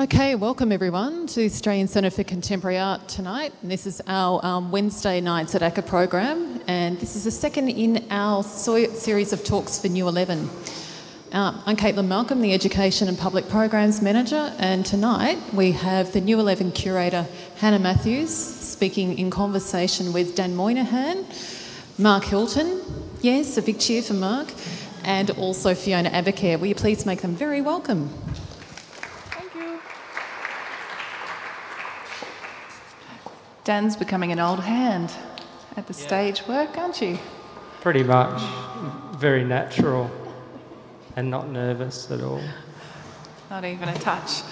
Okay, welcome everyone to the Australian Centre for Contemporary Art tonight. And this is our um, Wednesday nights at ACCA program, and this is the second in our series of talks for New 11. Uh, I'm Caitlin Malcolm, the Education and Public Programs Manager, and tonight we have the New 11 curator Hannah Mathews speaking in conversation with Dan Moynihan, Mark Hilton, yes, a big cheer for Mark, and also Fiona Abicare. Will you please make them very welcome? Thank you. Dan's becoming an old hand at the stage work, aren't you? Pretty much. Very natural and not nervous at all. Not even a touch.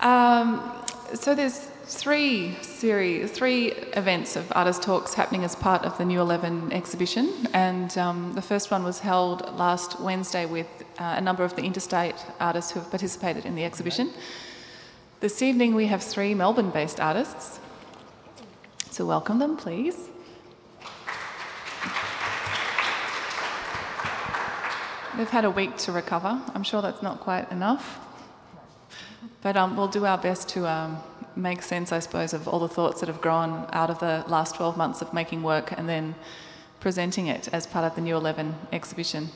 Um, so there's three series, three events of artist talks happening as part of the New Eleven exhibition, and um, the first one was held last Wednesday with uh, a number of the interstate artists who have participated in the exhibition. This evening we have three Melbourne-based artists. So welcome them, please. They've had a week to recover. I'm sure that's not quite enough. But um, we'll do our best to um, make sense, I suppose, of all the thoughts that have grown out of the last 12 months of making work and then presenting it as part of the New 11 exhibition.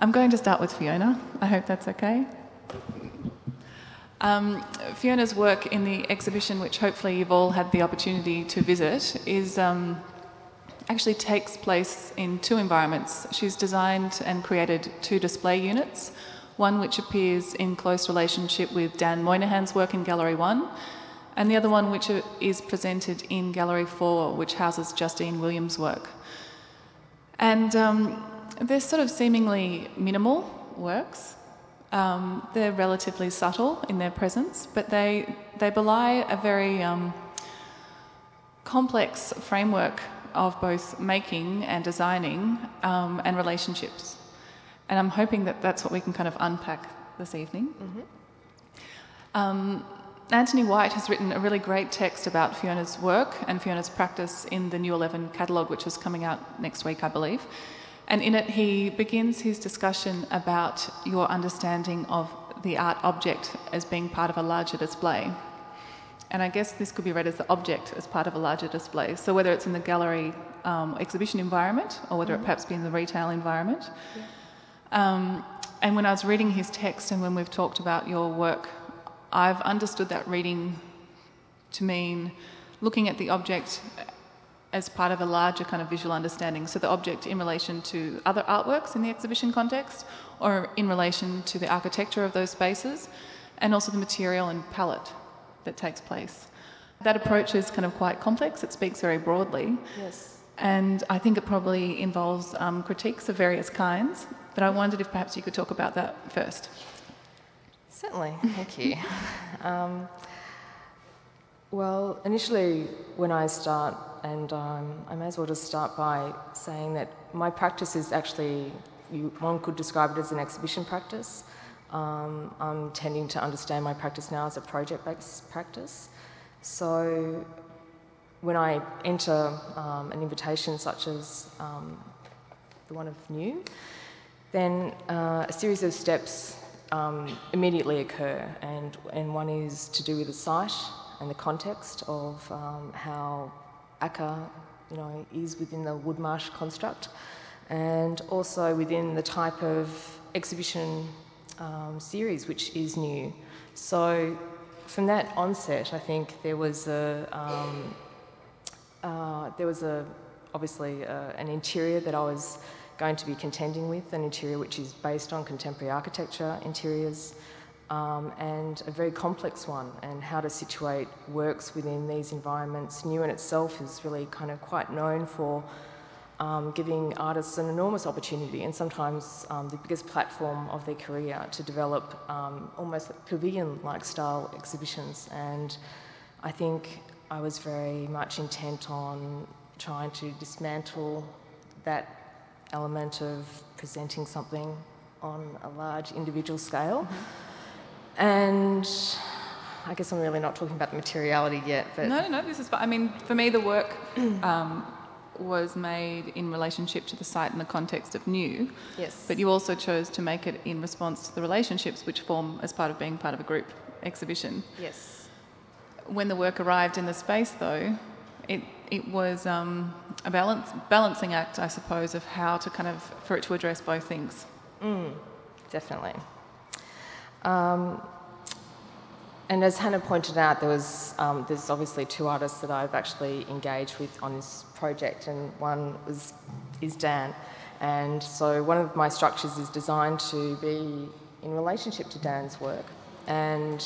I'm going to start with Fiona. I hope that's okay. Um, Fiona's work in the exhibition, which hopefully you've all had the opportunity to visit, is um, actually takes place in two environments. She's designed and created two display units, one which appears in close relationship with Dan Moynihan's work in Gallery 1, and the other one which is presented in Gallery 4, which houses Justene Williams' work. And um, they're sort of seemingly minimal works. Um, they're relatively subtle in their presence, but they, they belie a very um, complex framework of both making and designing um, and relationships. And I'm hoping that that's what we can kind of unpack this evening. Mm-hmm. Um, Anthony White has written a really great text about Fiona's work and Fiona's practice in the New 11 catalogue, which is coming out next week, I believe. And in it, he begins his discussion about your understanding of the art object as being part of a larger display. And I guess this could be read as the object as part of a larger display. So whether it's in the gallery um, exhibition environment or whether mm-hmm. it perhaps be in the retail environment. Yeah. Um, and when I was reading his text and when we've talked about your work, I've understood that reading to mean looking at the object as part of a larger kind of visual understanding. So the object in relation to other artworks in the exhibition context, or in relation to the architecture of those spaces, and also the material and palette that takes place. That approach is kind of quite complex, it speaks very broadly. Yes. And I think it probably involves um, critiques of various kinds, but I wondered if perhaps you could talk about that first. Certainly, thank you. um, well, initially, when I start, and um, I may as well just start by saying that my practice is actually, you, one could describe it as an exhibition practice. Um, I'm tending to understand my practice now as a project based practice. So when I enter um, an invitation such as um, the one of New, then uh, a series of steps um, immediately occur, and, and one is to do with the site and the context of um, how ACCA you know, is within the Wood Marsh construct, and also within the type of exhibition um, series, which is new. So from that onset, I think there was a um, uh, there was a obviously uh, an interior that I was going to be contending with, an interior which is based on contemporary architecture interiors, um, and a very complex one, and how to situate works within these environments. New in itself is really kind of quite known for um, giving artists an enormous opportunity and sometimes um, the biggest platform of their career to develop um, almost like style exhibitions. And I think I was very much intent on trying to dismantle that element of presenting something on a large individual scale. Mm-hmm. And I guess I'm really not talking about the materiality yet, but no, no, no. This is. I mean, for me, the work um, was made in relationship to the site in the context of new. Yes. But you also chose to make it in response to the relationships which form as part of being part of a group exhibition. Yes. When the work arrived in the space, though, it it was um, a balance balancing act, I suppose, of how to kind of for it to address both things. Mm, definitely. Um, and as Hannah pointed out, there was um, there's obviously two artists that I've actually engaged with on this project, and one was is Dan. And so one of my structures is designed to be in relationship to Dan's work. And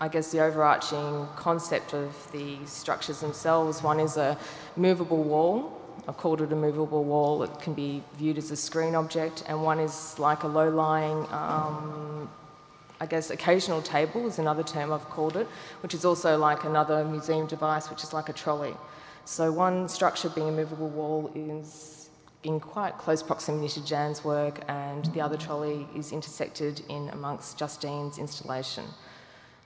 I guess the overarching concept of the structures themselves one is a movable wall. I've called it a movable wall. It can be viewed as a screen object, and one is like a low lying um, I guess occasional table is another term I've called it, which is also like another museum device, which is like a trolley. So one structure being a movable wall is in quite close proximity to Jan's work, and the other trolley is intersected in amongst Justene's installation.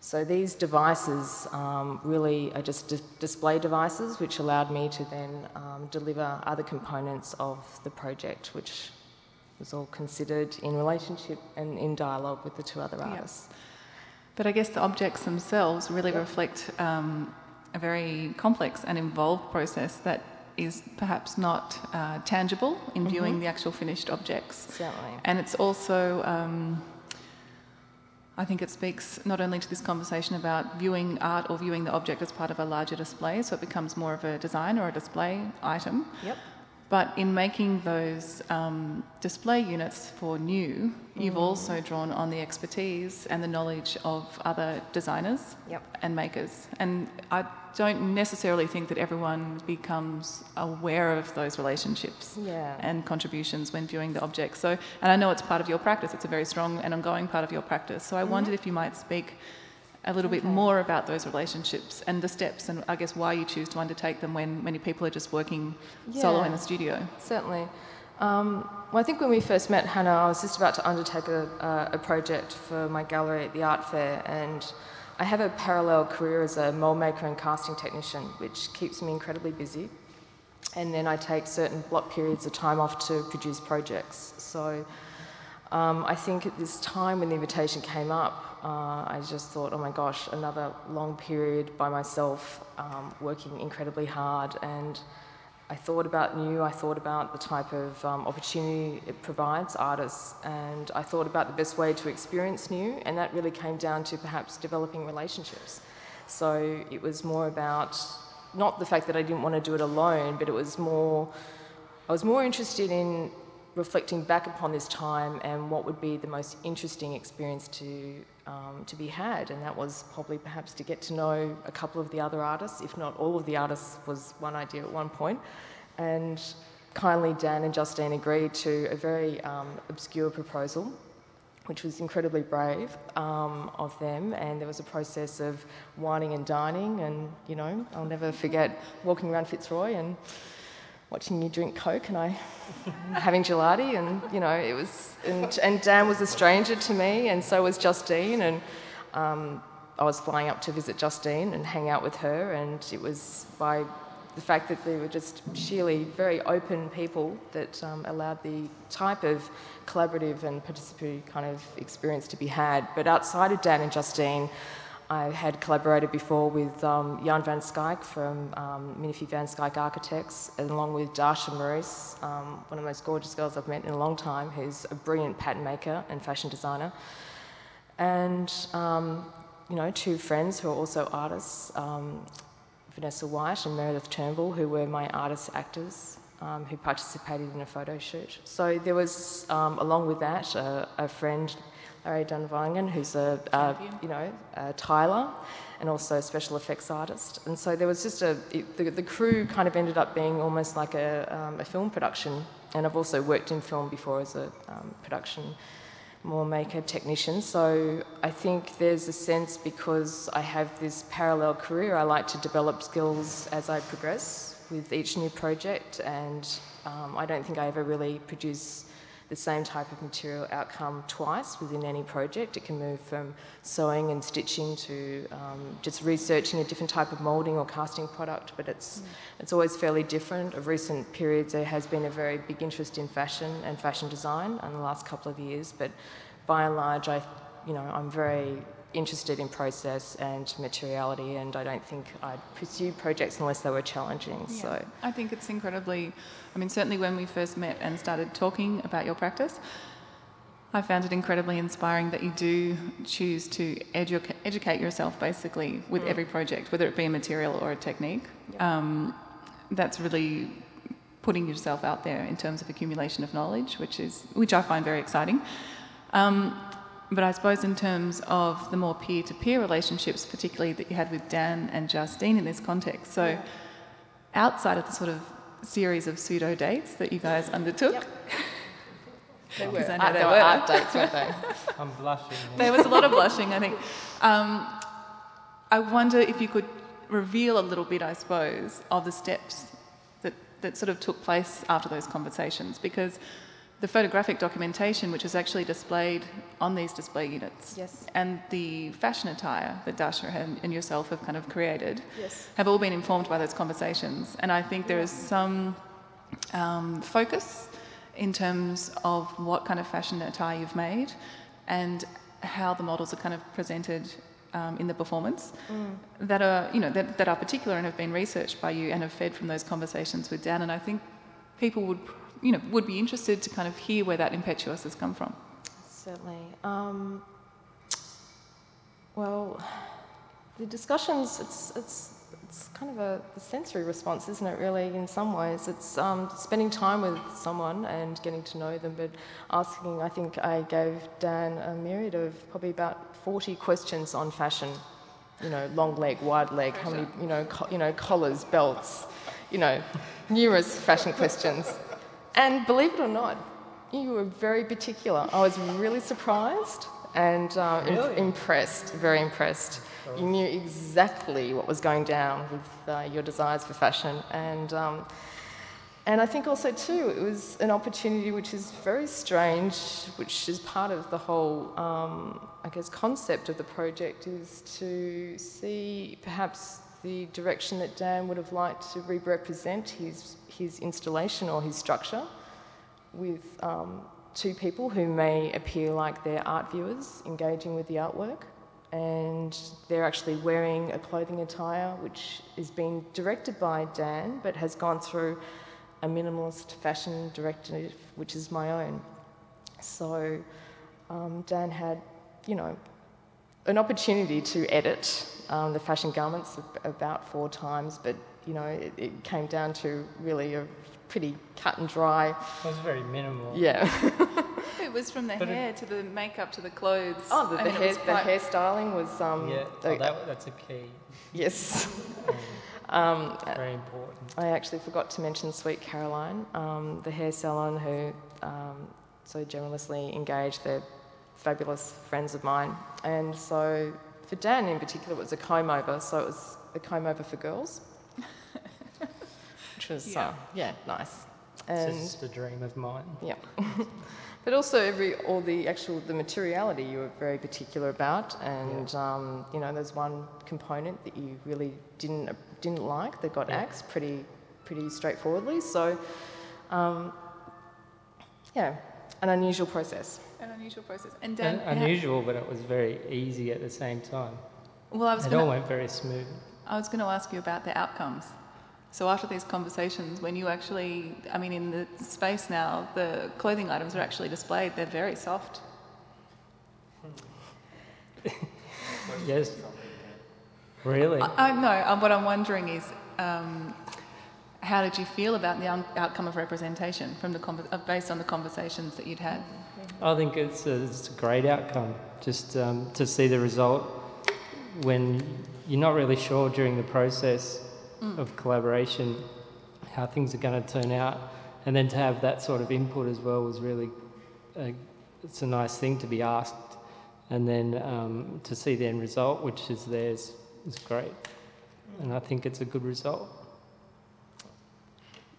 So these devices um, really are just di- display devices, which allowed me to then um, deliver other components of the project, which was all considered in relationship and in dialogue with the two other artists. But I guess the objects themselves really reflect um, a very complex and involved process that is perhaps not uh, tangible in viewing mm-hmm. the actual finished objects. Certainly. And it's also, um, I think it speaks not only to this conversation about viewing art or viewing the object as part of a larger display, so it becomes more of a design or a display item. Yep. But in making those um, display units for new, you've mm. also drawn on the expertise and the knowledge of other designers yep. and makers. And I don't necessarily think that everyone becomes aware of those relationships yeah. and contributions when viewing the objects. So, and I know it's part of your practice. It's a very strong and ongoing part of your practice. So I mm-hmm. wondered if you might speak a little okay. bit more about those relationships and the steps and I guess why you choose to undertake them when many people are just working yeah, solo in the studio. Certainly. Um, well, I think when we first met Hannah, I was just about to undertake a, uh, a project for my gallery at the art fair, and I have a parallel career as a mold maker and casting technician, which keeps me incredibly busy. And then I take certain block periods of time off to produce projects. So um, I think at this time when the invitation came up, uh, I just thought, oh my gosh, another long period by myself, um, working incredibly hard. And I thought about new, I thought about the type of um, opportunity it provides artists, and I thought about the best way to experience new, and that really came down to perhaps developing relationships. So it was more about not the fact that I didn't want to do it alone, but it was more, I was more interested in reflecting back upon this time and what would be the most interesting experience to um, to be had, and that was probably perhaps to get to know a couple of the other artists, if not all of the artists, was one idea at one point. And kindly, Dan and Justene agreed to a very um, obscure proposal, which was incredibly brave um, of them. And there was a process of wining and dining, and you know, I'll never forget walking around Fitzroy and watching me drink Coke and I having gelati, and you know, it was. And, and, Dan was a stranger to me, and so was Justene, and um, I was flying up to visit Justene and hang out with her, and it was by the fact that they were just sheerly very open people that um, allowed the type of collaborative and participatory kind of experience to be had. But outside of Dan and Justene, I had collaborated before with um, Jan van Schaik from um, van Schaik Architects, and along with Dasha Maurice, um, one of the most gorgeous girls I've met in a long time, who's a brilliant pattern maker and fashion designer. And, um, you know, two friends who are also artists, um, Vanessa White and Meredith Turnbull, who were my artist actors. Um, who participated in a photo shoot. So there was, along with that, a, a friend Larry Dunvangen, who's a, you know a Tyler, and also a special effects artist. And so there was just a it, the, the, crew kind of ended up being almost like a, um, a, film production. And I've also worked in film before as a um, production more makeup technician. So I think there's a sense because I have this parallel career, I like to develop skills as I progress with each new project. And um, I don't think I ever really produce the same type of material outcome twice within any project. It can move from sewing and stitching to um, just researching a different type of moulding or casting product, but it's, mm. it's always fairly different. Of recent periods, there has been a very big interest in fashion and fashion design in the last couple of years, but by and large, I, you know, I'm very interested in process and materiality, and I don't think I'd pursue projects unless they were challenging. Yeah. So I think it's incredibly. I mean, certainly when we first met and started talking about your practice, I found it incredibly inspiring that you do choose to edu- educate yourself basically with mm. every project, whether it be a material or a technique. Yeah. Um, that's really putting yourself out there in terms of accumulation of knowledge, which is which I find very exciting. Um, but I suppose in terms of the more peer-to-peer relationships, particularly that you had with Dan and Justene in this context, so yeah. outside of the sort of series of pseudo dates that you guys undertook. Yep. They were. I know they were art dates, weren't they? I'm blushing. There was a lot of blushing, I think. Um, I wonder if you could reveal a little bit, I suppose, of the steps that, that sort of took place after those conversations, because the photographic documentation, which is actually displayed on these display units, yes. and the fashion attire that Dasha and yourself have kind of created, yes. have all been informed by those conversations. And I think there is some um, focus in terms of what kind of fashion attire you've made and how the models are kind of presented um, in the performance mm. that are you know that, that are particular and have been researched by you and have fed from those conversations with Dan and I think people would you know, would be interested to kind of hear where that impetuous has come from. Certainly. Um, well, the discussions, it's, it's, it's kind of a, a, sensory response, isn't it, really, in some ways? It's um, spending time with someone and getting to know them, but asking, I think I gave Dan a myriad of probably about 40 questions on fashion. You know, long leg, wide leg, how many, you know, co- you know, collars, belts, you know, numerous fashion questions. And believe it or not, you were very particular. I was really surprised and uh, really? impressed, very impressed. You knew exactly what was going down with uh, your desires for fashion. And, um, and I think also, too, it was an opportunity which is very strange, which is part of the whole, um, I guess, concept of the project, is to see perhaps the direction that Dan would have liked to re represent his his installation or his structure with um, two people who may appear like they're art viewers engaging with the artwork. And they're actually wearing a clothing attire which is being directed by Dan but has gone through a minimalist fashion directive, which is my own. So um, Dan had, you know, an opportunity to edit um, the fashion garments about four times, but you know, it, it, came down to really a pretty cut and dry. It was very minimal. Yeah. it was from the but hair it, to the makeup to the clothes. Oh, the, the hair, the hairstyling was. Um, yeah, the, oh, that, that's a key. Yes. um, very important. I actually forgot to mention Sweet Caroline, um, the hair salon who um, so generously engaged. They're fabulous friends of mine, and so for Dan in particular, it was a comb over. So it was a comb over for girls which was yeah, uh, yeah nice. And it's just a dream of mine. Yeah. but also every all the actual the materiality you were very particular about, and yeah. um, you know there's one component that you really didn't didn't like that got yeah. axed pretty pretty straightforwardly. So um, yeah, an unusual process. An unusual process, and Dan, An, unusual, but it was very easy at the same time. Well, I was. It gonna, all went very smooth. I was going to ask you about the outcomes. So after these conversations, when you actually, I mean, in the space now, the clothing items are actually displayed. They're very soft. yes. Really? I, I, no. Um, what I'm wondering is, um, how did you feel about the un- outcome of representation from the con- uh, based on the conversations that you'd had? I think it's a, it's a great outcome. Just um, to see the result when you're not really sure during the process mm. of collaboration, how things are going to turn out, and then to have that sort of input as well was really a, it's a nice thing to be asked, and then um, to see the end result, which is theirs, is great, and I think it's a good result.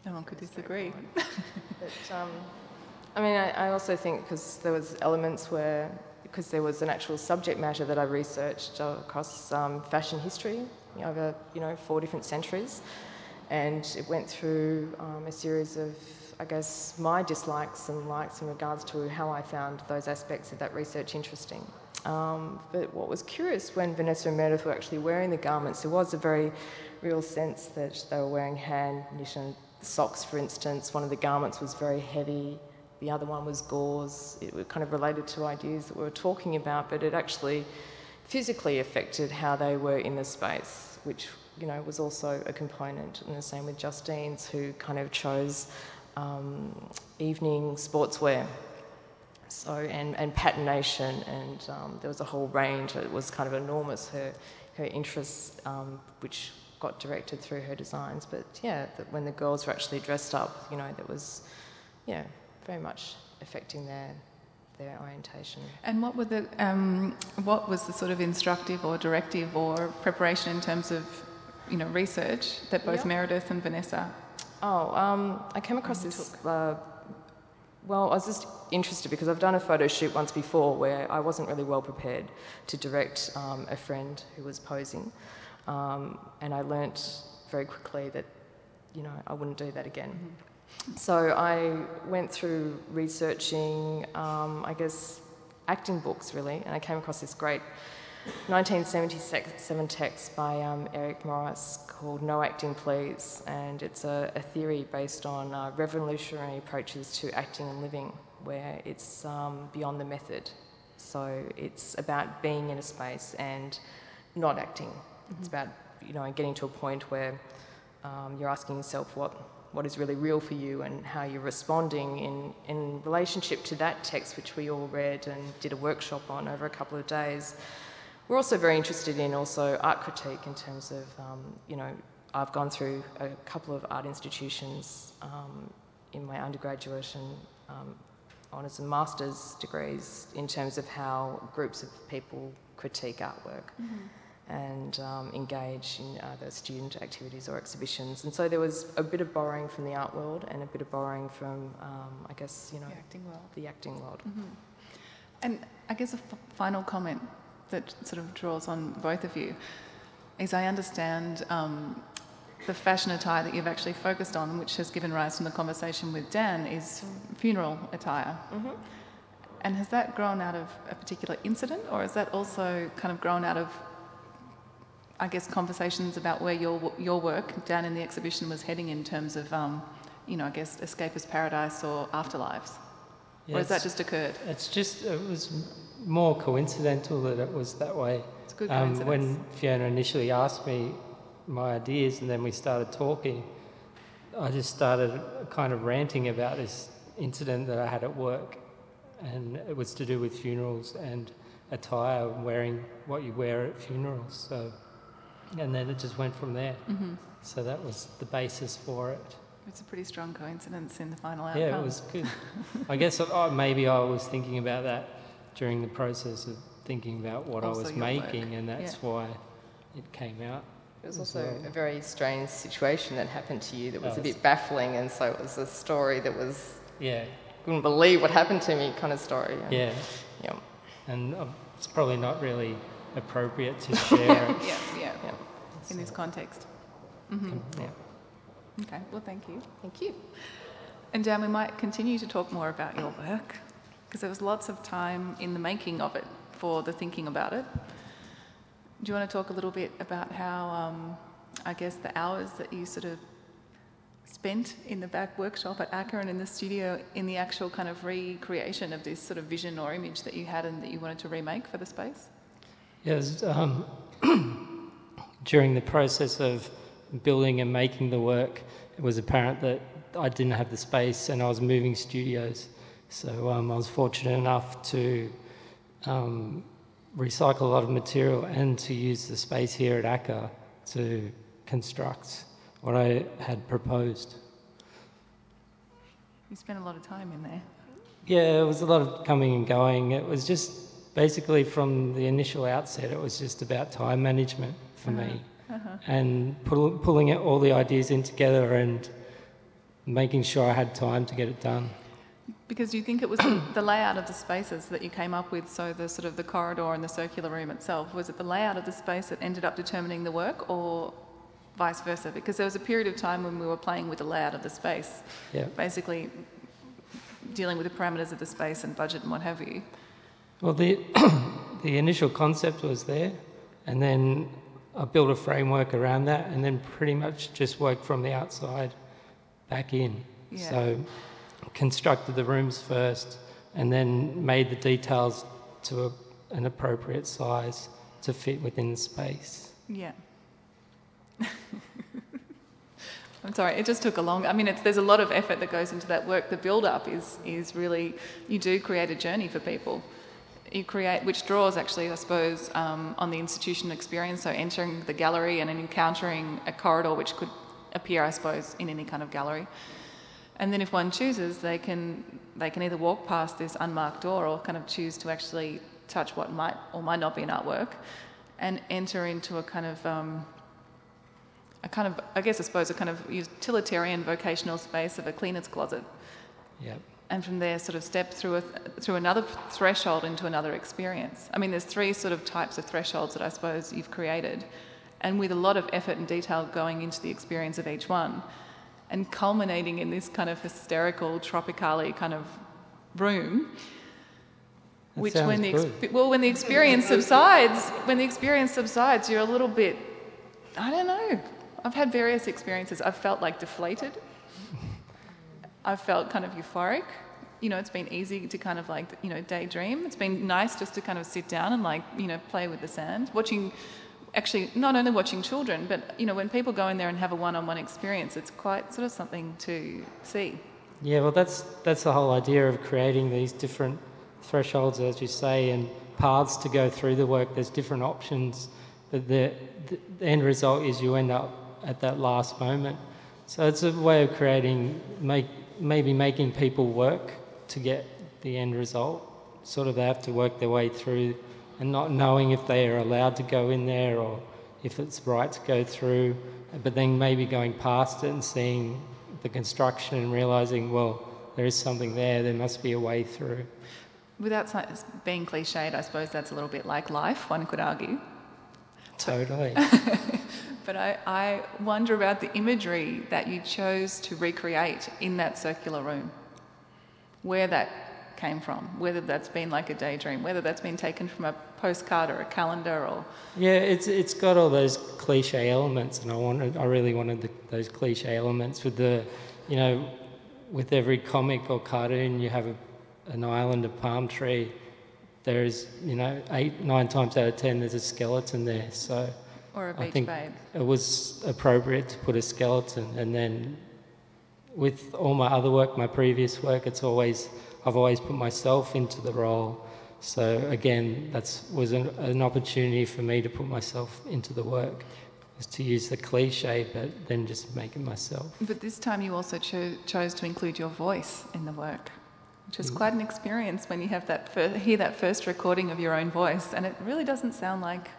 No one could disagree. but, um, I mean, I, I also think because there was elements where, because there was an actual subject matter that I researched across um, fashion history over, you know, four different centuries, and it went through um, a series of, I guess, my dislikes and likes in regards to how I found those aspects of that research interesting. Um, but what was curious when Vanessa and Meredith were actually wearing the garments, there was a very real sense that they were wearing hand knitted socks, for instance. One of the garments was very heavy, the other one was gauze. It was kind of related to ideas that we were talking about, but it actually physically affected how they were in the space, which you know was also a component. And the same with Justene's, who kind of chose um, evening sportswear. So and and patination, and um, there was a whole range. It was kind of enormous. Her her interests, um, which got directed through her designs. But yeah, when the girls were actually dressed up, you know, that was yeah very much affecting their their orientation. And what were the um, what was the sort of instructive or directive or preparation in terms of you know research that both Meredith and Vanessa? Oh, um, I came across this. Uh, well, I was just interested because I've done a photo shoot once before where I wasn't really well prepared to direct um, a friend who was posing, um, and I learnt very quickly that you know I wouldn't do that again. Mm-hmm. So I went through researching, um, I guess, acting books really, and I came across this great 1977 text by um, Eric Morris called No Acting Please, and it's a, a theory based on uh, revolutionary approaches to acting and living, where it's um, beyond the method. So it's about being in a space and not acting. Mm-hmm. It's about you know getting to a point where um, you're asking yourself what what is really real for you and how you're responding in, in relationship to that text, which we all read and did a workshop on over a couple of days. We're also very interested in also art critique in terms of, um, you know, I've gone through a couple of art institutions um, in my undergraduate and um, honours and master's degrees in terms of how groups of people critique artwork. Mm-hmm and um, engage in either student activities or exhibitions. And so there was a bit of borrowing from the art world and a bit of borrowing from, um, I guess, you know, the acting world. The acting world. Mm-hmm. And I guess a f- final comment that sort of draws on both of you is I understand um, the fashion attire that you've actually focused on, which has given rise to the conversation with Dan, is funeral attire. Mm-hmm. And has that grown out of a particular incident, or has that also kind of grown out of I guess, conversations about where your your work down in the exhibition was heading in terms of, um, you know, I guess, escapist paradise or afterlives, yeah, or has that just occurred? It's just it was more coincidental that it was that way. It's good um, when Fiona initially asked me my ideas, and then we started talking, I just started kind of ranting about this incident that I had at work, and it was to do with funerals and attire, wearing what you wear at funerals. So and then it just went from there. Mm-hmm. So that was the basis for it. It's a pretty strong coincidence in the final outcome. Yeah, it was good. I guess oh, maybe I was thinking about that during the process of thinking about what also I was making, work. and that's yeah. why it came out. It was also well. a very strange situation that happened to you that was, was a bit baffling, and so it was a story that was yeah couldn't believe what happened to me kind of story. And, yeah, yeah, and uh, it's probably not really appropriate to share it. yeah, yeah, yeah. In this context. Mm-hmm. Yeah. Okay, well, thank you. Thank you. And Dan, we might continue to talk more about your work because there was lots of time in the making of it for the thinking about it. Do you want to talk a little bit about how, um, I guess, the hours that you sort of spent in the back workshop at ACCA and in the studio in the actual kind of recreation of this sort of vision or image that you had and that you wanted to remake for the space? Yes, um, during the process of building and making the work, it was apparent that I didn't have the space and I was moving studios. So um, I was fortunate enough to um, recycle a lot of material and to use the space here at ACCA to construct what I had proposed. You spent a lot of time in there. Yeah, it was a lot of coming and going. It was just basically from the initial outset, it was just about time management for uh-huh. me uh-huh. and pull, pulling all the ideas in together and making sure I had time to get it done. Because do you think it was the, the layout of the spaces that you came up with? So the sort of the corridor and the circular room itself was it the layout of the space that ended up determining the work, or vice versa? Because there was a period of time when we were playing with the layout of the space, Yeah. basically dealing with the parameters of the space and budget and what have you. Well, the the initial concept was there, and then I built a framework around that, and then pretty much just worked from the outside back in. Yeah. So constructed the rooms first, and then made the details to a, an appropriate size to fit within the space. Yeah. I'm sorry, it just took a long. I mean, it's, there's a lot of effort that goes into that work. The build-up is is really you do create a journey for people. You create, which draws actually, I suppose, um, on the institution experience. So entering the gallery and encountering a corridor, which could appear, I suppose, in any kind of gallery. And then if one chooses, they can they can either walk past this unmarked door or kind of choose to actually touch what might or might not be an artwork, and enter into a kind of um, a kind of I guess I suppose a kind of utilitarian vocational space of a cleaner's closet, Yep. And from there sort of step through a, through another threshold into another experience. I mean, there's three sort of types of thresholds that I suppose you've created, and with a lot of effort and detail going into the experience of each one, and culminating in this kind of hysterical tropicale kind of room. That which when the exp- well when the experience subsides when the experience subsides you're a little bit I don't know I've had various experiences I've felt like deflated I've felt kind of euphoric you know it's been easy to kind of like you know daydream it's been nice just to kind of sit down and like you know play with the sand watching actually not only watching children but you know when people go in there and have a one-on-one experience it's quite sort of something to see Yeah, well, that's that's the whole idea of creating these different thresholds, as you say, and paths to go through the work. There's different options, but the the end result is you end up at that last moment. So it's a way of creating, make maybe making people work to get the end result. Sort of they have to work their way through, and not knowing if they are allowed to go in there or if it's right to go through, but then maybe going past it and seeing the construction and realizing, well, there is something there, there must be a way through. without being cliched I suppose that's a little bit like life one could argue Totally. But I, I wonder about the imagery that you chose to recreate in that circular room. Where that came from, whether that's been like a daydream, whether that's been taken from a postcard or a calendar or. yeah, it's it's got all those cliche elements, and I wanted, I really wanted the, those cliche elements with the, you know, with every comic or cartoon, you have a, an island, a palm tree. There's, you know, eight, nine times out of ten, there's a skeleton there. So Or a I beach think babe. it was appropriate to put a skeleton, and then with all my other work, my previous work, it's always I've always put myself into the role. So again, that's was an, an opportunity for me to put myself into the work, to use the cliche, but then just make it myself. But this time you also cho- chose to include your voice in the work, which Mm. is quite an experience when you have that fir- hear that first recording of your own voice, and it really doesn't sound like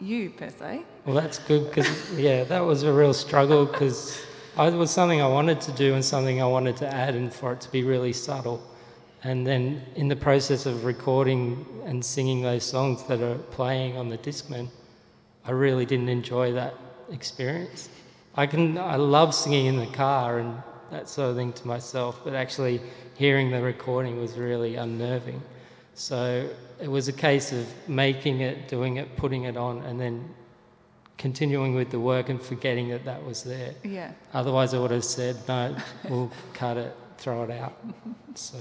you per se. Well, that's good because yeah, that was a real struggle because it was something I wanted to do and something I wanted to add, and for it to be really subtle. And then in the process of recording and singing those songs that are playing on the Discman, I really didn't enjoy that experience. I can I love singing in the car and that sort of thing to myself, but actually hearing the recording was really unnerving. So it was a case of making it, doing it, putting it on, and then continuing with the work and forgetting that that was there. Yeah. Otherwise, I would have said, no, we'll cut it, throw it out. So,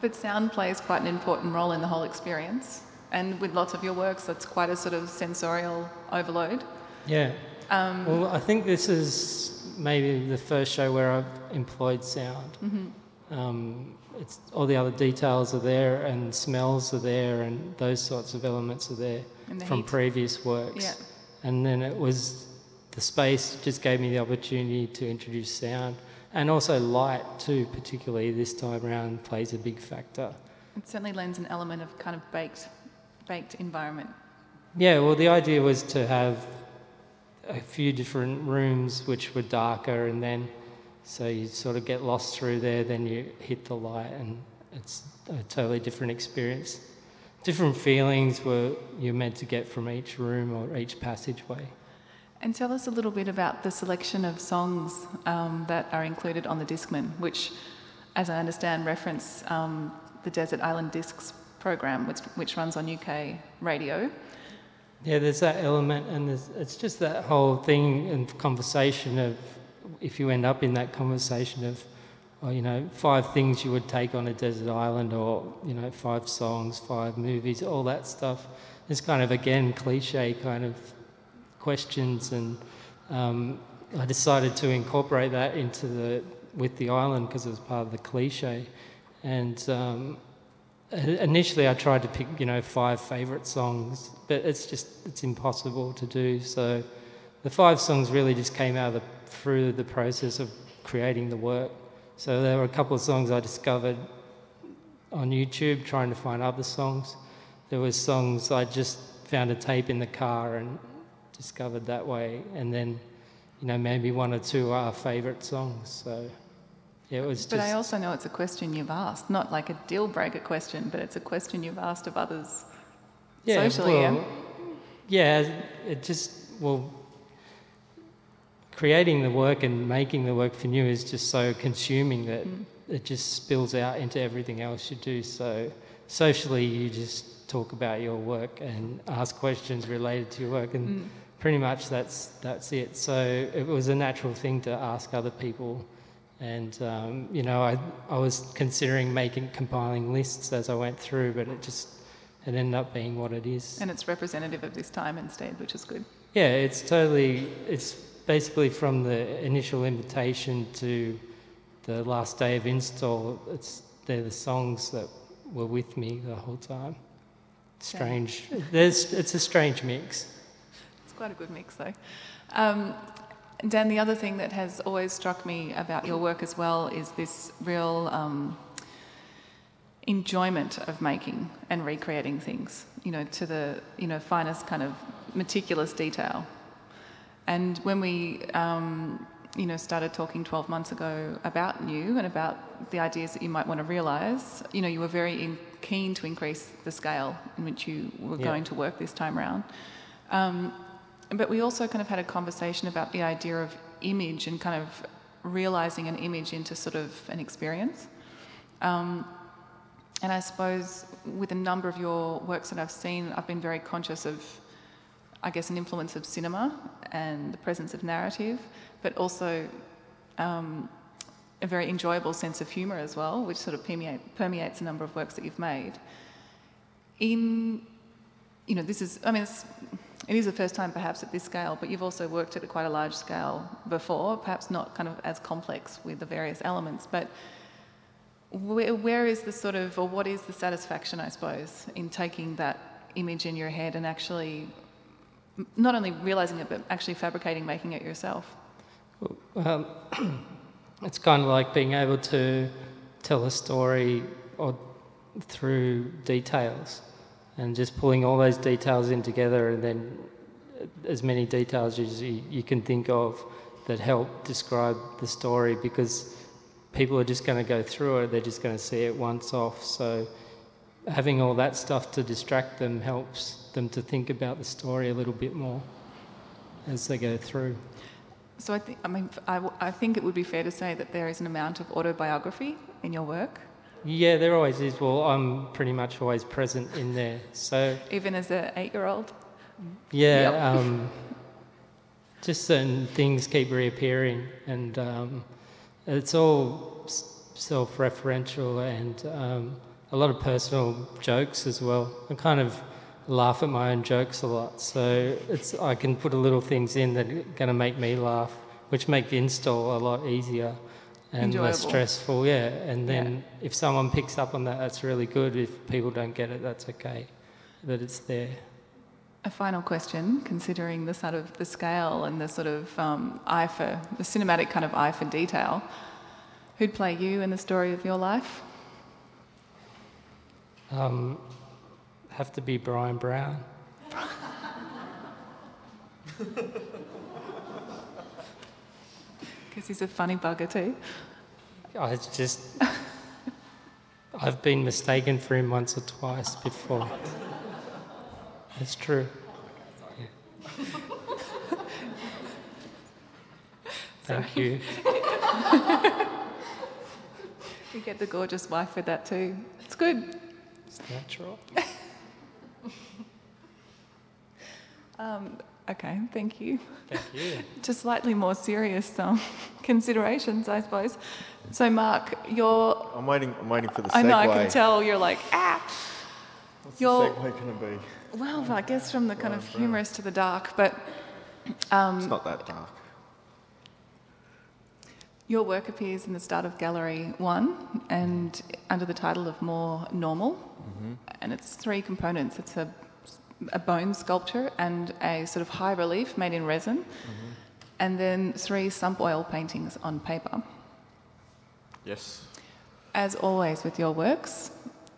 But sound plays quite an important role in the whole experience, and with lots of your works, that's quite a sort of sensorial overload. yeah. Um, Well, I think this is maybe the first show where I've employed sound. Mm-hmm. Um, it's all the other details are there, and smells are there, and those sorts of elements are there the from heat. previous works. Yeah. And then it was the space just gave me the opportunity to introduce sound, and also light too. Particularly this time around plays a big factor. It certainly lends an element of kind of baked, baked environment. Yeah, well, the idea was to have a few different rooms which were darker, and then So you sort of get lost through there, then you hit the light, and it's a totally different experience. Different feelings were you're meant to get from each room or each passageway. And tell us a little bit about the selection of songs um, that are included on the Discman, which, as I understand, reference um, the Desert Island Discs program, which, which runs on UK radio. Yeah, there's that element, and it's just that whole thing and conversation of if you end up in that conversation of, oh, you know, five things you would take on a desert island, or you know, five songs, five movies, all that stuff. It's kind of again cliche kind of questions, and um, I decided to incorporate that into the with the island because it was part of the cliche. And um, initially, I tried to pick you know five favourite songs, but it's just it's impossible to do. So the five songs really just came out of the, through the process of creating the work. So there were a couple of songs I discovered on YouTube trying to find other songs. There was songs I just found a tape in the car and discovered that way, and then you know maybe one or two are favourite songs. So yeah, it was. Just But I also know it's a question you've asked, not like a deal breaker question, but it's a question you've asked of others yeah, socially. Well, yeah, yeah, it just well. Creating the work and making the work for you is just so consuming that mm. it just spills out into everything else you do. So socially, you just talk about your work and ask questions related to your work, and mm pretty much that's that's it. So it was a natural thing to ask other people, and um, you know I I was considering making compiling lists as I went through, but it just it ended up being what it is. And it's representative of this time instead, which is good. Yeah, it's totally it's basically from the initial invitation to the last day of install. It's they're the songs that were with me the whole time. Strange. There's it's a strange mix It's quite a good mix, though. Um, Dan, the other thing that has always struck me about your work as well is this real um, enjoyment of making and recreating things, you know, to the you know finest kind of meticulous detail. And when we um, you know started talking 12 months ago about you and about the ideas that you might want to realise, you know, you were very in, keen to increase the scale in which you were yeah. going to work this time around. Um, but we also kind of had a conversation about the idea of image and kind of realizing an image into sort of an experience. Um, and I suppose with a number of your works that I've seen, I've been very conscious of, I guess, an influence of cinema and the presence of narrative, but also um, a very enjoyable sense of humour as well, which sort of permeate, permeates a number of works that you've made. In, you know, this is, I mean, it is the first time perhaps at this scale, but you've also worked at a quite a large scale before, perhaps not kind of as complex with the various elements, but where, where is the sort of, or what is the satisfaction, I suppose, in taking that image in your head and actually not only realizing it, but actually fabricating, making it yourself? Um, it's kind of like being able to tell a story or through details and just pulling all those details in together and then as many details as you, you can think of that help describe the story because people are just going to go through it, they're just going to see it once off. So having all that stuff to distract them helps them to think about the story a little bit more as they go through. So I think, I mean, I, I think it would be fair to say that there is an amount of autobiography in your work. Yeah, there always is. Well, I'm pretty much always present in there. So even as an eight-year-old. Yeah, yep. um, just certain things keep reappearing, and um, it's all self-referential and um, a lot of personal jokes as well. I kind of laugh at my own jokes a lot, so it's I can put a little things in that are going to make me laugh, which make the install a lot easier and Enjoyable. less stressful. Yeah, and then yeah. if someone picks up on that, that's really good. If people don't get it, that's okay. That it's there. A final question, considering the sort of the scale and the sort of um, eye for the cinematic kind of eye for detail, who'd play you in the story of your life? Um, have to be Bryan Brown. Because he's a funny bugger too. I just. I've been mistaken for him once or twice before. That's true. Yeah. Thank you. You get the gorgeous wife with that too. It's good. It's natural. Um, okay, thank you. Thank you. To slightly more serious um, considerations, I suppose. So, Mark, you're. I'm waiting. I'm waiting for the segue. I know, I can tell you're like, ah. What's you're- the segue going to be? Well, I guess from the kind of humorous to the dark, but um, It's not that dark. Your work appears in the start of Gallery 1 and under the title of More Normal. And it's three components it's a, a bone sculpture and a sort of high relief made in resin, mm-hmm. and then three sump oil paintings on paper. Yes. As always with your works,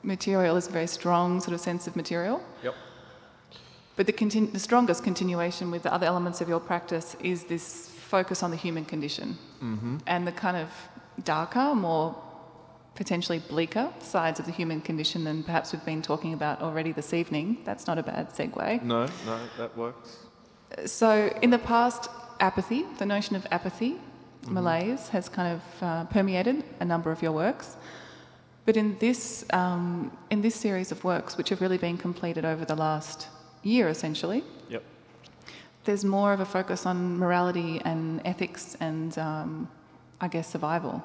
material is a very strong sort of sense of material. Yep. But the, contin- the strongest continuation with the other elements of your practice is this focus on the human condition mm-hmm. and the kind of darker, more potentially bleaker sides of the human condition than perhaps we've been talking about already this evening. That's not a bad segue. No, no, that works. So, in the past, apathy, the notion of apathy, malaise, has kind of uh, permeated a number of your works. But in this, um, in this series of works, which have really been completed over the last year essentially, Yep. there's more of a focus on morality and ethics and, um, I guess, survival.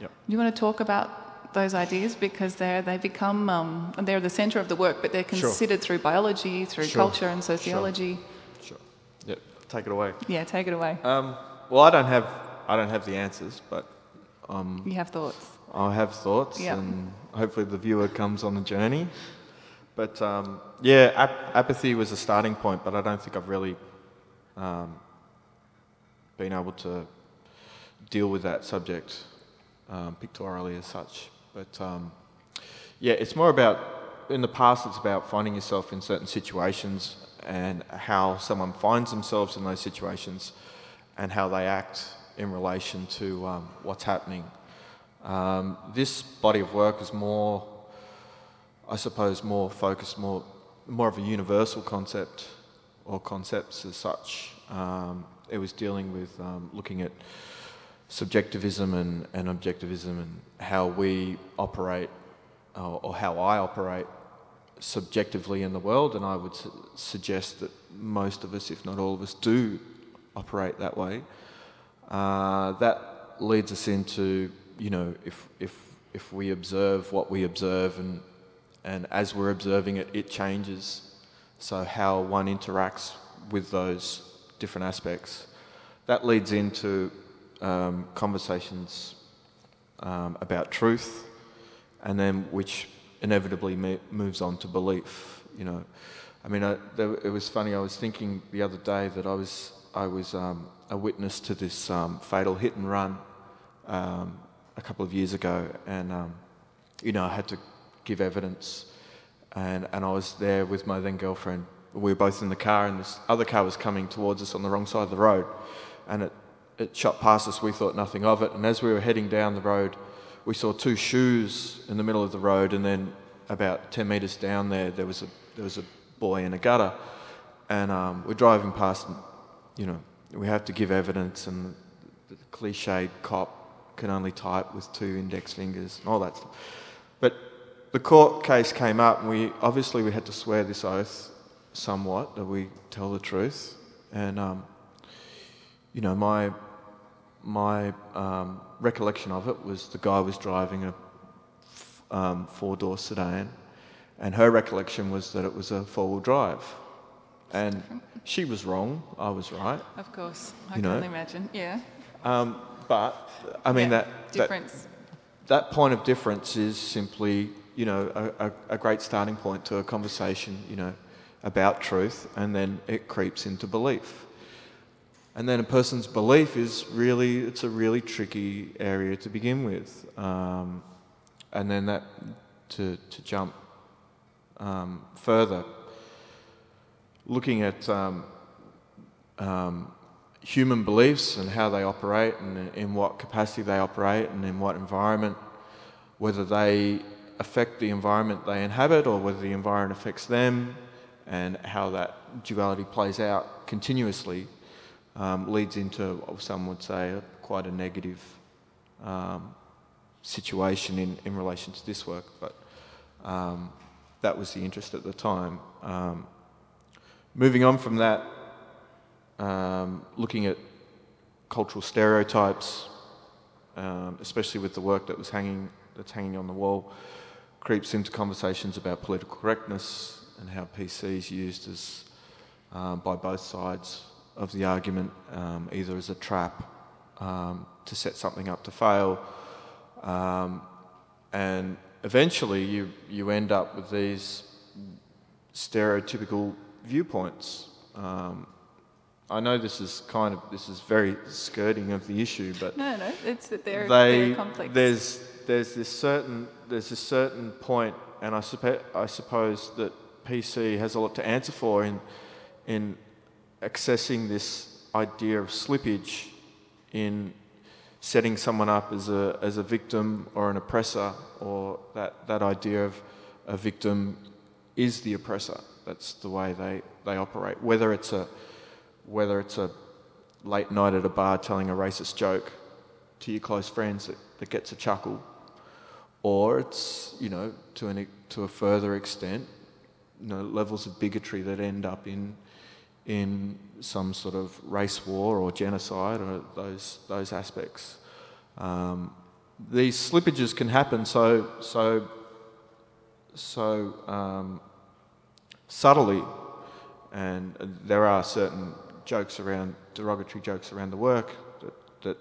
Yep. Do you want to talk about those ideas because they're they become um, they're the centre of the work, but they're Sure. considered through biology, through Sure. culture and sociology. Sure. Yep. Take it away. Yeah, take it away. Um, well, I don't have I don't have the answers, but um, you have thoughts. I have thoughts, Yep. and hopefully the viewer comes on the journey. But um, yeah, ap- apathy was a starting point, but I don't think I've really um, been able to deal with that subject um, pictorially as such. But um, yeah, it's more about in the past. It's about finding yourself in certain situations and how someone finds themselves in those situations and how they act in relation to um, what's happening. Um, this body of work is more, I suppose, more focused, more, more of a universal concept or concepts as such. Um, it was dealing with um, looking at subjectivism and, and objectivism and how we operate or, or how I operate subjectively in the world. And I would su- suggest that most of us, if not all of us, do operate that way. Uh, that leads us into, you know, if, if, if we observe what we observe and, and as we're observing it, it changes. So, how one interacts with those different aspects. That leads into um, conversations um, about truth, and then which inevitably moves on to belief. You know, I mean, I, there, it was funny. I was thinking the other day that I was I was um, a witness to this um, fatal hit and run um, a couple of years ago, and um, you know, I had to give evidence, and and I was there with my then girlfriend. We were both in the car, and this other car was coming towards us on the wrong side of the road, and it it shot past us. We thought nothing of it, and as we were heading down the road, we saw two shoes in the middle of the road, and then about ten meters down there, there was a there was a boy in a gutter, and um, we're driving past, and, you know, we have to give evidence, and the cliched cop can only type with two index fingers and all that stuff. But the court case came up, and we obviously we had to swear this oath somewhat that we tell the truth, and um, you know my my um, recollection of it was the guy was driving a f- um, four-door sedan, and her recollection was that it was a four-wheel drive, and she was wrong, I was right. Of course, I You can know. imagine. Yeah. Um, but I mean Yeah, that, that that point of difference is simply, you know, a, a, a great starting point to a conversation, you know, about truth, and then it creeps into belief. And then a person's belief is really, it's a really tricky area to begin with. Um, and then that, to, to jump um, further, looking at um, um, human beliefs and how they operate and in what capacity they operate and in what environment, whether they affect the environment they inhabit or whether the environment affects them, and how that duality plays out continuously um, leads into, some would say, quite a negative um, situation in, in relation to this work. But um, that was the interest at the time. Um, moving on from that, um, looking at cultural stereotypes, um, especially with the work that was hanging that's hanging on the wall, creeps into conversations about political correctness and how PC is used as by both sides of the argument, um, either as a trap um, to set something up to fail, um, and eventually you you end up with these stereotypical viewpoints. Um, I know this is kind of this is very skirting of the issue, but No, no, it's that they're they, very complex. there's there's this certain there's a certain point, and I, suppo- I suppose that PC has a lot to answer for in in accessing this idea of slippage in setting someone up as a as a victim or an oppressor, or that that idea of a victim is the oppressor. That's the way they, they operate. Whether it's a whether it's a late night at a bar telling a racist joke to your close friends that, that gets a chuckle, or it's you know to an to a further extent, you know levels of bigotry that end up in in some sort of race war or genocide or those those aspects. Um, these slippages can happen so so so um, subtly, and there are certain jokes around derogatory jokes around the work that that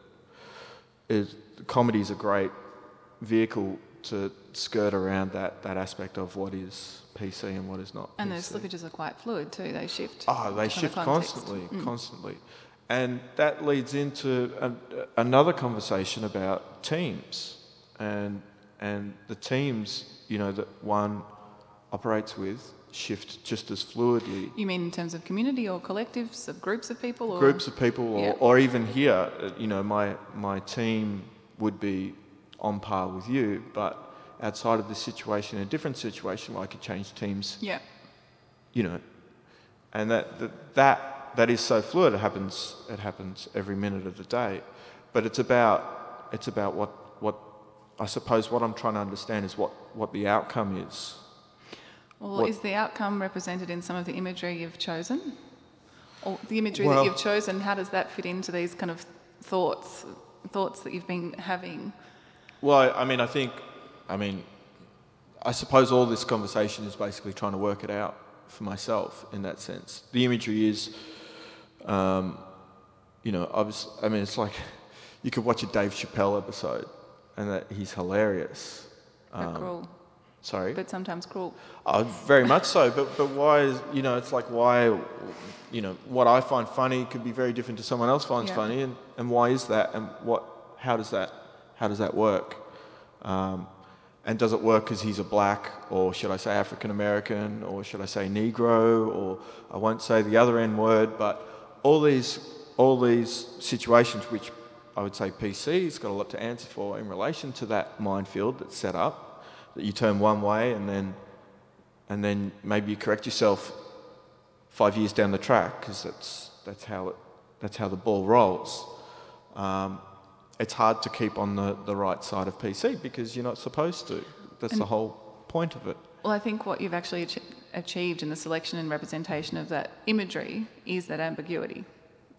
is comedy is a great vehicle to skirt around that that aspect of what is PC and what is not. and those slippages are quite fluid too. They shift. Oh, they shift constantly, constantly. And that leads into another conversation about teams and, and the teams, you know, that one operates with shift just as fluidly. You mean in terms of community or collectives of groups of people? Or? Groups of people, or, Yeah. or even here, uh, you know, my, my team would be on par with you, but outside of this situation, a different situation, I could change teams Yeah. you know, and that, that that that is so fluid. It happens. It happens every minute of the day. But it's about it's about what what I suppose what I'm trying to understand is what what the outcome is. Well, What- is the outcome represented in some of the imagery you've chosen? Or the imagery Well- that you've chosen, how does that fit into these kind of thoughts, thoughts that you've been having? Well, I, I mean, I think, I mean, I suppose all this conversation is basically trying to work it out for myself in that sense. The imagery is, um, you know, obviously, I mean, it's like you could watch a Dave Chappelle episode, and that he's hilarious. But cruel, Sorry. but sometimes cruel. Oh, very much so. But but why is you know it's like why you know what I find funny could be very different to someone else finds Yeah. funny, and, and why is that? And what how does that how does that work? Um, and does it work because he's a black, or should I say African American, or should I say Negro, or I won't say the other N word, but all these all these situations which I would say PC's got a lot to answer for in relation to that minefield that's set up, that you turn one way and then and then maybe you correct yourself five years down the track because that's that's how it that's how the ball rolls. Um, it's hard to keep on the, the right side of PC because you're not supposed to. That's the whole point of it. Well, I think what you've actually ach- achieved in the selection and representation of that imagery is that ambiguity.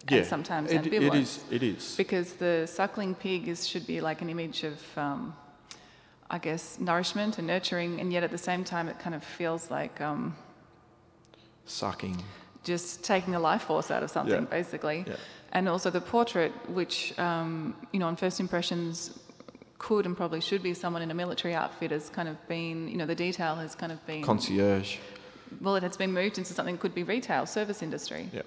And sometimes it, ambivalence. it is. It is. Because the suckling pig is, should be like an image of, um, I guess, nourishment and nurturing, and yet at the same time it kind of feels like um, Sucking. just taking the life force out of something, Yeah. basically. Yeah. And also the portrait, which, um, you know, on first impressions could and probably should be someone in a military outfit, has kind of been, you know, the detail has kind of been. Concierge. well, it has been moved into something that could be retail, service industry. Yeah.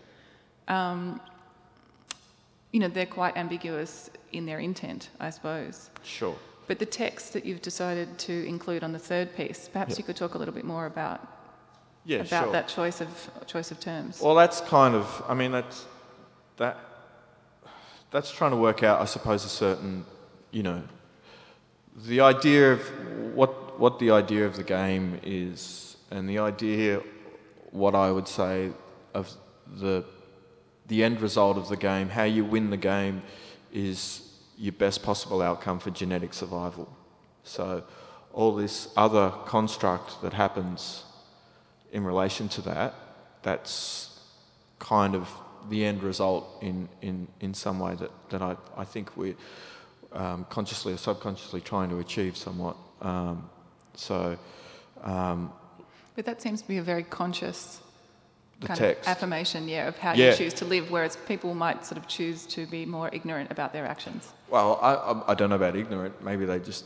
You know, they're quite ambiguous in their intent, I suppose. Sure. But the text that you've decided to include on the third piece, perhaps Yeah. you could talk a little bit more about Yeah. about sure. that choice of choice of terms. Well, that's kind of. I mean, that's that. That's trying to work out, I suppose, a certain, you know, the idea of what what the idea of the game is, and the idea, what I would say, of the the end result of the game, how you win the game, is your best possible outcome for genetic survival. So, all this other construct that happens in relation to that, that's kind of the end result in, in, in some way that, that I, I think we're um, consciously or subconsciously trying to achieve somewhat. Um, so, um, But that seems to be a very conscious The kind text. of affirmation, yeah, of how Yeah. you choose to live, whereas people might sort of choose to be more ignorant about their actions. well, I, I, I don't know about ignorant. Maybe they just